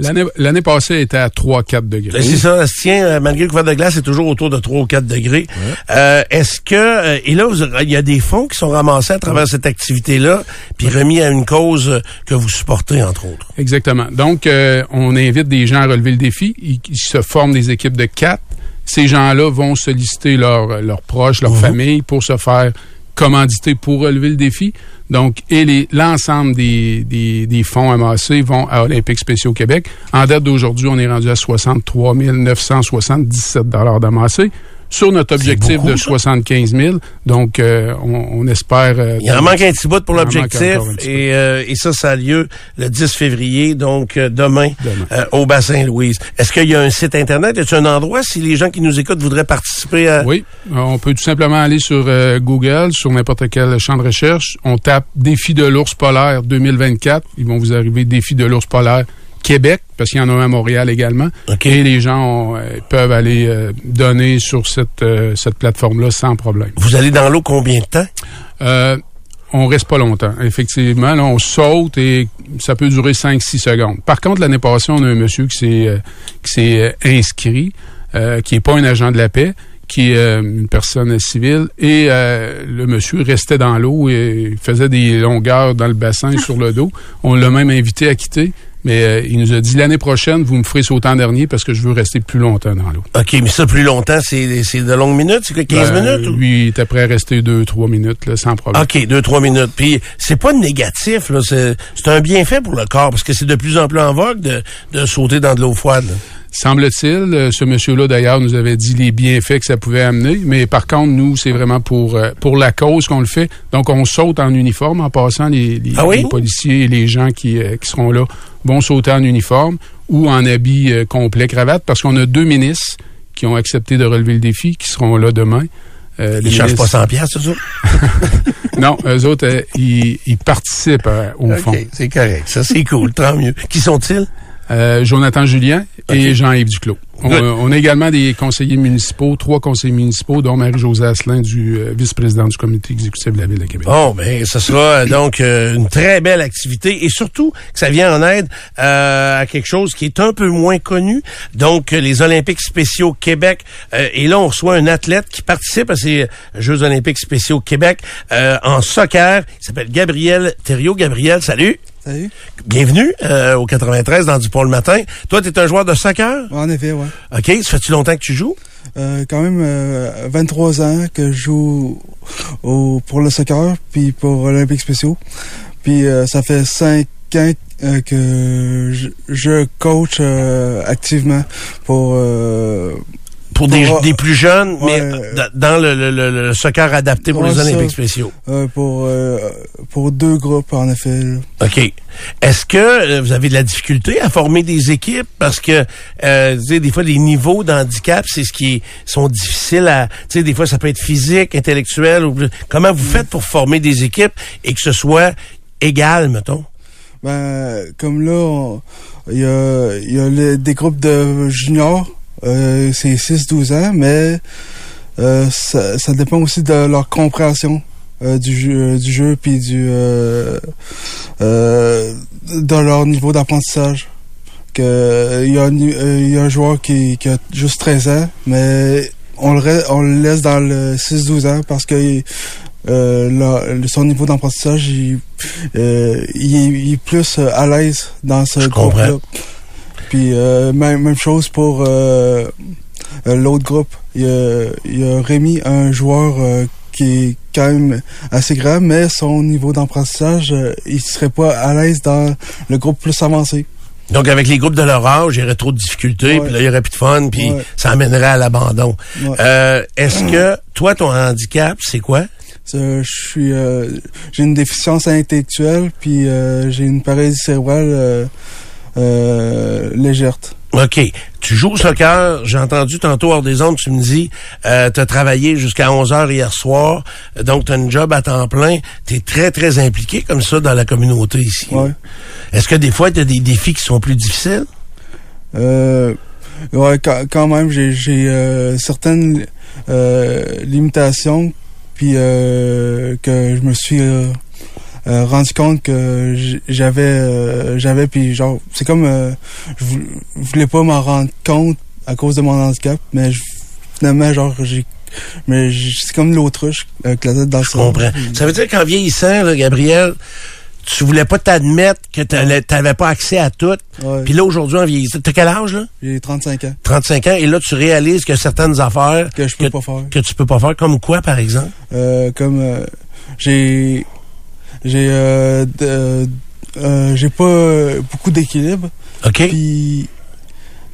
L'année l'année passée, elle était à 3-4 degrés. C'est ça, elle se tient, euh, malgré le couvert de glace, c'est toujours autour de 3 ou 4 degrés. Euh, Est-ce que, euh, et là, il y a des fonds qui sont ramassés à travers cette activité-là, puis remis à une cause euh, que vous supportez, entre autres. Exactement. Donc, euh, on invite des gens à relever le défi. Ils, ils se forment des équipes de quatre. Ces gens-là vont solliciter leurs leurs proches, leur famille pour se faire commanditer pour relever le défi. Donc, et l'ensemble des, des, des fonds amassés vont à Olympique Spéciaux Québec. En date d'aujourd'hui, on est rendu à 63 977 d'amassés sur notre objectif beaucoup, de ça. 75 000. Donc, euh, on, on espère... euh, Il en manque un petit bout pour l'objectif, et, euh, et ça, ça a lieu le 10 février, donc euh, demain, Demain. euh, au bassin Louise. Est-ce qu'il y a un site Internet? Est-ce un endroit, si les gens qui nous écoutent voudraient participer à... Oui, euh, on peut tout simplement aller sur Google, sur n'importe quel champ de recherche. On tape Défi de l'ours polaire 2024. Ils vont vous arriver Défi de l'ours polaire Québec, parce qu'il y en a un à Montréal également. OK. Et les gens ont, euh, peuvent aller euh, donner sur cette, euh, cette plateforme-là sans problème. Vous allez dans l'eau combien de temps? Euh, on reste pas longtemps. Effectivement, là, on saute et ça peut durer 5-6 secondes. Par contre, l'année passée, on a un monsieur qui s'est euh, qui s'est inscrit, euh, qui est pas un agent de la paix, qui est une personne civile, et euh, le monsieur restait dans l'eau et faisait des longueurs dans le bassin sur le dos. On l'a même invité à quitter, mais euh, il nous a dit l'année prochaine, vous me ferez sauter en dernier parce que je veux rester plus longtemps dans l'eau. OK, mais ça, plus longtemps, c'est c'est de longues minutes? C'est quoi, 15 Ben, minutes? ou- Lui, il était prêt à rester 2-3 minutes, là, sans problème. OK, deux, trois minutes. Puis c'est pas négatif, là. C'est c'est un bienfait pour le corps, parce que c'est de plus en plus en vogue de, de sauter dans de l'eau froide. là. Semble-t-il, euh, ce monsieur-là d'ailleurs nous avait dit les bienfaits que ça pouvait amener, mais par contre nous c'est vraiment pour euh, pour la cause qu'on le fait. Donc on saute en uniforme en passant les, les, Ah oui? les policiers et les gens qui, euh, qui seront là vont sauter en uniforme ou en habit euh, complet cravate parce qu'on a deux ministres qui ont accepté de relever le défi qui seront là demain. Euh, Ils les chargent pas ministres- 100 piastres, c'est ça? Non, eux autres euh, ils, ils participent au fond. OK, c'est correct. Ça, c'est cool. Tant mieux. Qui sont-ils? Euh, Jonathan Julien et. Jean-Yves Duclos. On, on a également des conseillers municipaux, trois conseillers municipaux, dont Marie-Josée Asselin, du euh, vice-président du comité exécutif de la Ville de Québec. Bon, ben, ce sera euh, donc euh, une très belle activité et surtout que ça vient en aide euh, à quelque chose qui est un peu moins connu. Donc, les Olympiques spéciaux Québec. Euh, et là, on reçoit un athlète qui participe à ces Jeux Olympiques spéciaux Québec euh, en soccer. Il s'appelle Gabriel Thériault. Gabriel, salut. Salut. Bienvenue euh, au 93 dans Dupont le matin. Toi, tu es un joueur de soccer? En effet, ouais. OK. Ça fait-tu longtemps que tu joues? euh, quand même euh, 23 ans que je joue au, pour le soccer, puis pour Olympiques spéciaux. Puis euh, ça fait 5 ans euh, que je, je coach euh, activement pour... Pour des, Pour, euh, des plus jeunes, mais ouais. dans le, le- le- le soccer adapté pour Ouais, les ça. Olympiques spéciaux. euh, pour, euh, pour deux groupes, en effet. là. OK. Est-ce que euh, vous avez de la difficulté à former des équipes? Parce que, euh, tu sais, des fois, les niveaux d'handicap, c'est ce qui est, sont difficiles à... Tu sais, des fois, ça peut être physique, intellectuel. Ou, comment vous faites pour former des équipes et que ce soit égal, mettons? Ben, comme là, il y a, il y a des groupes de juniors, euh, c'est 6-12 ans, mais euh, ça, ça dépend aussi de leur compréhension euh, du jeu, du jeu puis du euh, euh, de leur niveau d'apprentissage. Que il y a euh, il y a un joueur qui, qui a juste 13 ans, mais on le, on le laisse dans le 6-12 ans parce que euh, la- son niveau d'apprentissage, il, euh, il, est, il est plus à l'aise dans ce groupe-là. Puis euh, même, même chose pour euh, euh, l'autre groupe. Il y, a, il y a Rémi, un joueur euh, qui est quand même assez grand, mais son niveau d'apprentissage, euh, il serait pas à l'aise dans le groupe plus avancé. Donc, avec les groupes de leur âge, il y aurait trop de difficultés, puis là, il y aurait plus de fun, puis Ouais. ça amènerait à l'abandon. Ouais. Euh, Est-ce que, toi, ton handicap, c'est quoi? Je suis, euh, j'ai une déficience intellectuelle, puis euh, j'ai une paralysie cérébrale euh, euh, légère. OK. Tu joues au soccer. J'ai entendu tantôt hors des ondes, tu me dis, euh, tu as travaillé jusqu'à 11 heures hier soir, donc tu as un job à temps plein. Tu es très, très impliqué comme ça dans la communauté ici. Ouais. Est-ce que des fois, tu as des défis qui sont plus difficiles? Euh, ouais, quand, quand même, j'ai, j'ai euh, certaines euh, limitations, puis euh, que je me suis euh, euh, rendu compte que j'avais, euh, j'avais, puis genre, c'est comme, euh, je vou- je voulais pas m'en rendre compte à cause de mon handicap, mais je- finalement, genre, j'ai, mais c'est comme l'autruche avec la tête dans le Je comprends. Ça veut dire qu'en vieillissant, là, Gabriel, tu voulais pas t'admettre que t'allais- t'avais pas accès à tout. Ouais. Puis là, aujourd'hui, en vieillissant, t'as quel âge, là? J'ai 35 ans 35 ans. Et là, tu réalises que certaines affaires que je peux pas faire. que tu peux pas faire, comme quoi, par exemple? Euh, comme euh, j'ai j'ai euh, de- euh, j'ai pas euh, beaucoup d'équilibre OK? puis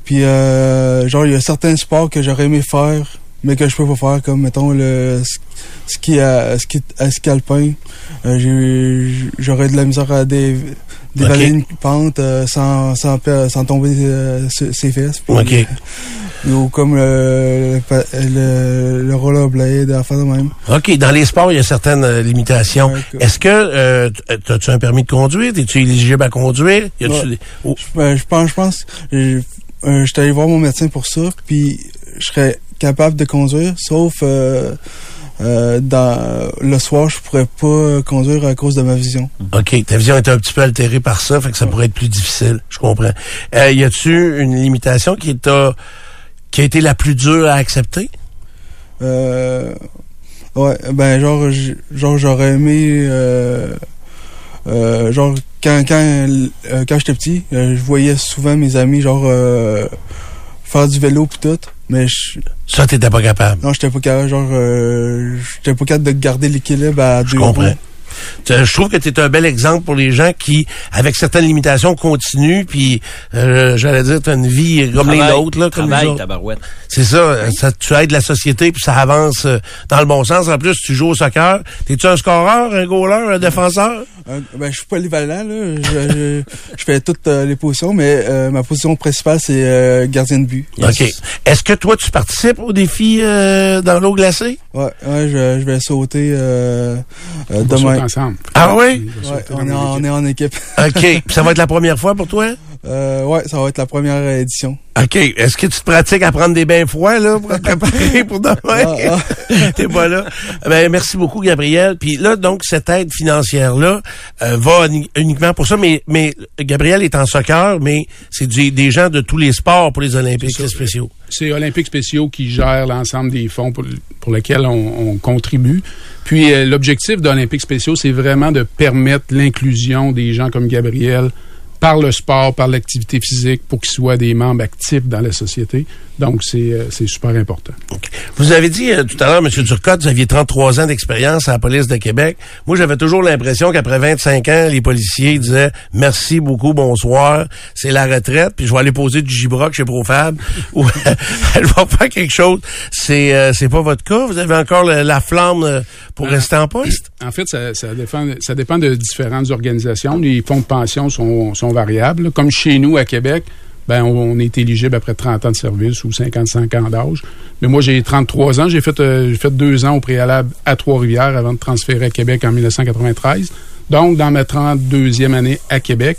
puis euh, genre il y a certains sports que j'aurais aimé faire mais que je peux pas faire comme mettons le sk- ski à ski à ski alpin Euh, j'aurais de la misère à dé, dévaler une pente euh, sans sans sans tomber euh, ses fesses. Ou comme le le, le, le rollerblade à faire de même OK. Dans les sports, il y a certaines euh, limitations. Est-ce que euh, t- as-tu un permis de conduire? Es-tu éligible à conduire? Y Ouais. oh, Ben, je pense, je pense, je euh, j'étais allé voir mon médecin pour ça, puis je serais capable de conduire, sauf euh, euh, dans le soir, je pourrais pas conduire à cause de ma vision. OK. Ta vision est un petit peu altérée par ça, fait que ça pourrait être plus difficile. Je comprends. Euh, y a-tu une limitation qui t'a qui a été la plus dure à accepter? Euh, ouais, ben genre, genre j'aurais aimé, euh, euh, genre quand quand euh, quand j'étais petit, euh, je voyais souvent mes amis genre euh, faire du vélo pis tout, mais je, Ça, t'étais pas capable. non, j'étais pas capable, genre, euh, j'étais pas capable de garder l'équilibre à Je deux comprends. roues. Je trouve que tu es un bel exemple pour les gens qui, avec certaines limitations, continuent, puis euh, j'allais dire, tu as une vie comme les nôtres, là, comme les travail. C'est ça, ça, tu aides la société, puis ça avance euh, dans le bon sens. En plus, tu joues au soccer. T'es-tu un scoreur, un goaler, un défenseur? Euh, ben, je suis polyvalent, là. Je, je, je fais toutes euh, les positions, mais euh, ma position principale, c'est euh, gardien de but. OK. Est-ce que toi, tu participes au défi euh, dans l'eau glacée? Ouais, ouais je, je vais euh, euh, sauter demain. Ensemble. Ah oui? On Ouais, est en, on l'équipe. est en équipe. OK. Ça va être la première fois pour toi? Euh, ouais, ça va être la première édition. OK. Est-ce que tu te pratiques à prendre des bains froids, là, pour te préparer pour demain? Ah, T'es pas là. Ben, merci beaucoup, Gabriel. Puis là, donc, cette aide financière-là euh, va uni- uniquement pour ça. Mais, mais Gabriel est en soccer, mais c'est des gens de tous les sports pour les Olympiques spéciaux. C'est Olympiques spéciaux qui gèrent l'ensemble des fonds pour, pour lesquels on, on contribue. Puis euh, l'objectif d'Olympiques spéciaux, c'est vraiment de permettre l'inclusion des gens comme Gabriel par le sport, par l'activité physique, pour qu'ils soient des membres actifs dans la société. Donc, c'est euh, c'est super important. Vous avez dit euh, tout à l'heure, M. Turcotte, vous aviez 33 ans d'expérience à la police de Québec. Moi, j'avais toujours l'impression qu'après 25 ans, les policiers disaient merci beaucoup, bonsoir, c'est la retraite, puis je vais aller poser du gibroc chez Profab ou elle va faire quelque chose. C'est euh, c'est pas votre cas? Vous avez encore le- la flamme euh, pour rester en poste? En fait, ça, ça, dépend, ça dépend de différentes organisations. Les fonds de pension sont, sont variables. Comme chez nous, à Québec, ben, on, est éligible après 30 ans de service ou 55 ans d'âge. Mais moi, j'ai 33 ans. J'ai fait, euh, fait deux ans au préalable à Trois-Rivières avant de transférer à Québec en 1993. Donc, dans ma 32e année à Québec.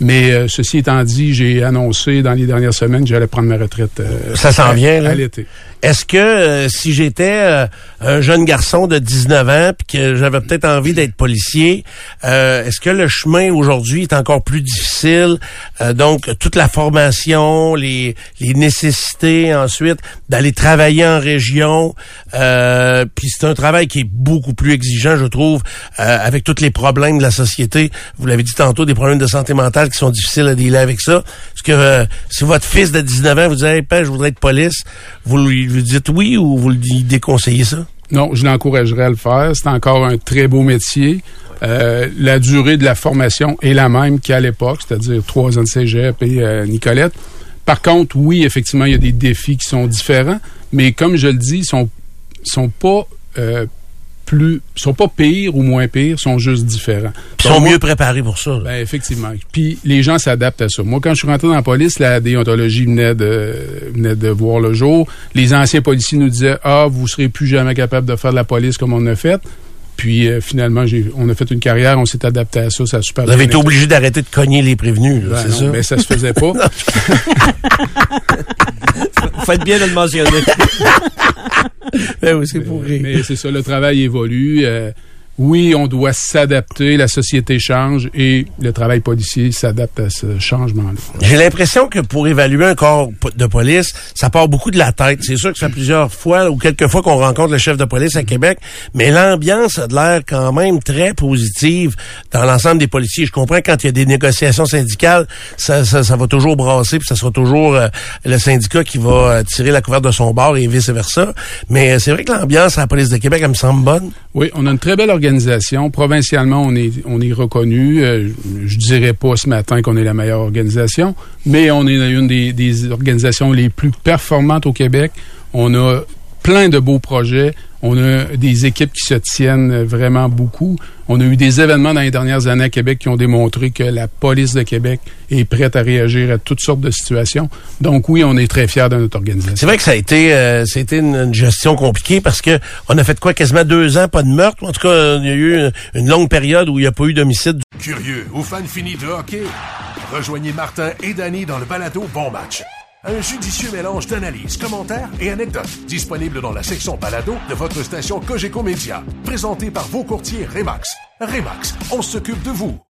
Mais euh, ceci étant dit, j'ai annoncé dans les dernières semaines que j'allais prendre ma retraite. euh, Ça s'en vient, là? À l'été. Est-ce que euh, si j'étais euh, un jeune garçon de 19 ans puis que j'avais peut-être envie d'être policier, euh, est-ce que le chemin aujourd'hui est encore plus difficile? Euh, Donc toute la formation, les, les nécessités ensuite d'aller travailler en région, euh, puis c'est un travail qui est beaucoup plus exigeant, je trouve, euh, avec tous les problèmes de la société. Vous l'avez dit tantôt, des problèmes de santé mentale qui sont difficiles à dealer avec ça. Est-ce que euh, si votre fils de 19 ans vous dit père, je voudrais être police, vous lui dites oui ou vous lui déconseillez ça? Non, je l'encouragerais à le faire. C'est encore un très beau métier. Euh, la durée de la formation est la même qu'à l'époque, c'est-à-dire trois ans de cégep et euh, Nicolette. Par contre, oui, effectivement, il y a des défis qui sont différents, mais comme je le dis, ils sont, sont pas plus, sont pas pires ou moins pires, sont juste différents. Ils sont moi- mieux préparés pour ça. là. ben, effectivement. Puis les gens s'adaptent à ça. Moi, quand je suis rentré dans la police, la déontologie venait de, venait de voir le jour. Les anciens policiers nous disaient Ah, vous serez plus jamais capable de faire de la police comme on a fait. Puis euh, finalement, on a fait une carrière, on s'est adapté à ça, ça a super Vous avez été obligé d'arrêter de cogner les prévenus, là, Ben c'est ça? mais ça se faisait pas. Faites bien de le mentionner. Ben oui, c'est pour rire. mais c'est ça, le travail évolue. Euh, oui, on doit s'adapter, la société change et le travail policier s'adapte à ce changement-là. J'ai l'impression que pour évaluer un corps de police, ça part beaucoup de la tête. C'est sûr que ça fait plusieurs fois ou quelques fois qu'on rencontre le chef de police à Québec, mais l'ambiance a de l'air quand même très positive dans l'ensemble des policiers. Je comprends quand il y a des négociations syndicales, ça, ça, ça va toujours brasser, puis ça sera toujours euh, le syndicat qui va euh, tirer la couverte de son bord et vice-versa. Mais euh, c'est vrai que l'ambiance à la police de Québec, elle me semble bonne. Oui, on a une très belle organisation. Provincialement, on est, on est reconnu. Euh, je dirais pas ce matin qu'on est la meilleure organisation, mais on est une des organisations les plus performantes au Québec. On a plein de beaux projets. On a des équipes qui se tiennent vraiment beaucoup. On a eu des événements dans les dernières années à Québec qui ont démontré que la police de Québec est prête à réagir à toutes sortes de situations. Donc oui, on est très fiers de notre organisation. C'est vrai que ça a été, euh, ça a été une, une gestion compliquée parce que on a fait quoi quasiment deux ans, pas de meurtre? En tout cas, il y a eu une, une longue période où il n'y a pas eu d'homicide. Curieux ou fan fini de hockey? Rejoignez Martin et Danny dans le balado Bon Match. Un judicieux mélange d'analyses, commentaires et anecdotes disponible dans la section balado de votre station Cogeco Média. Présenté par vos courtiers Remax. Remax, on s'occupe de vous.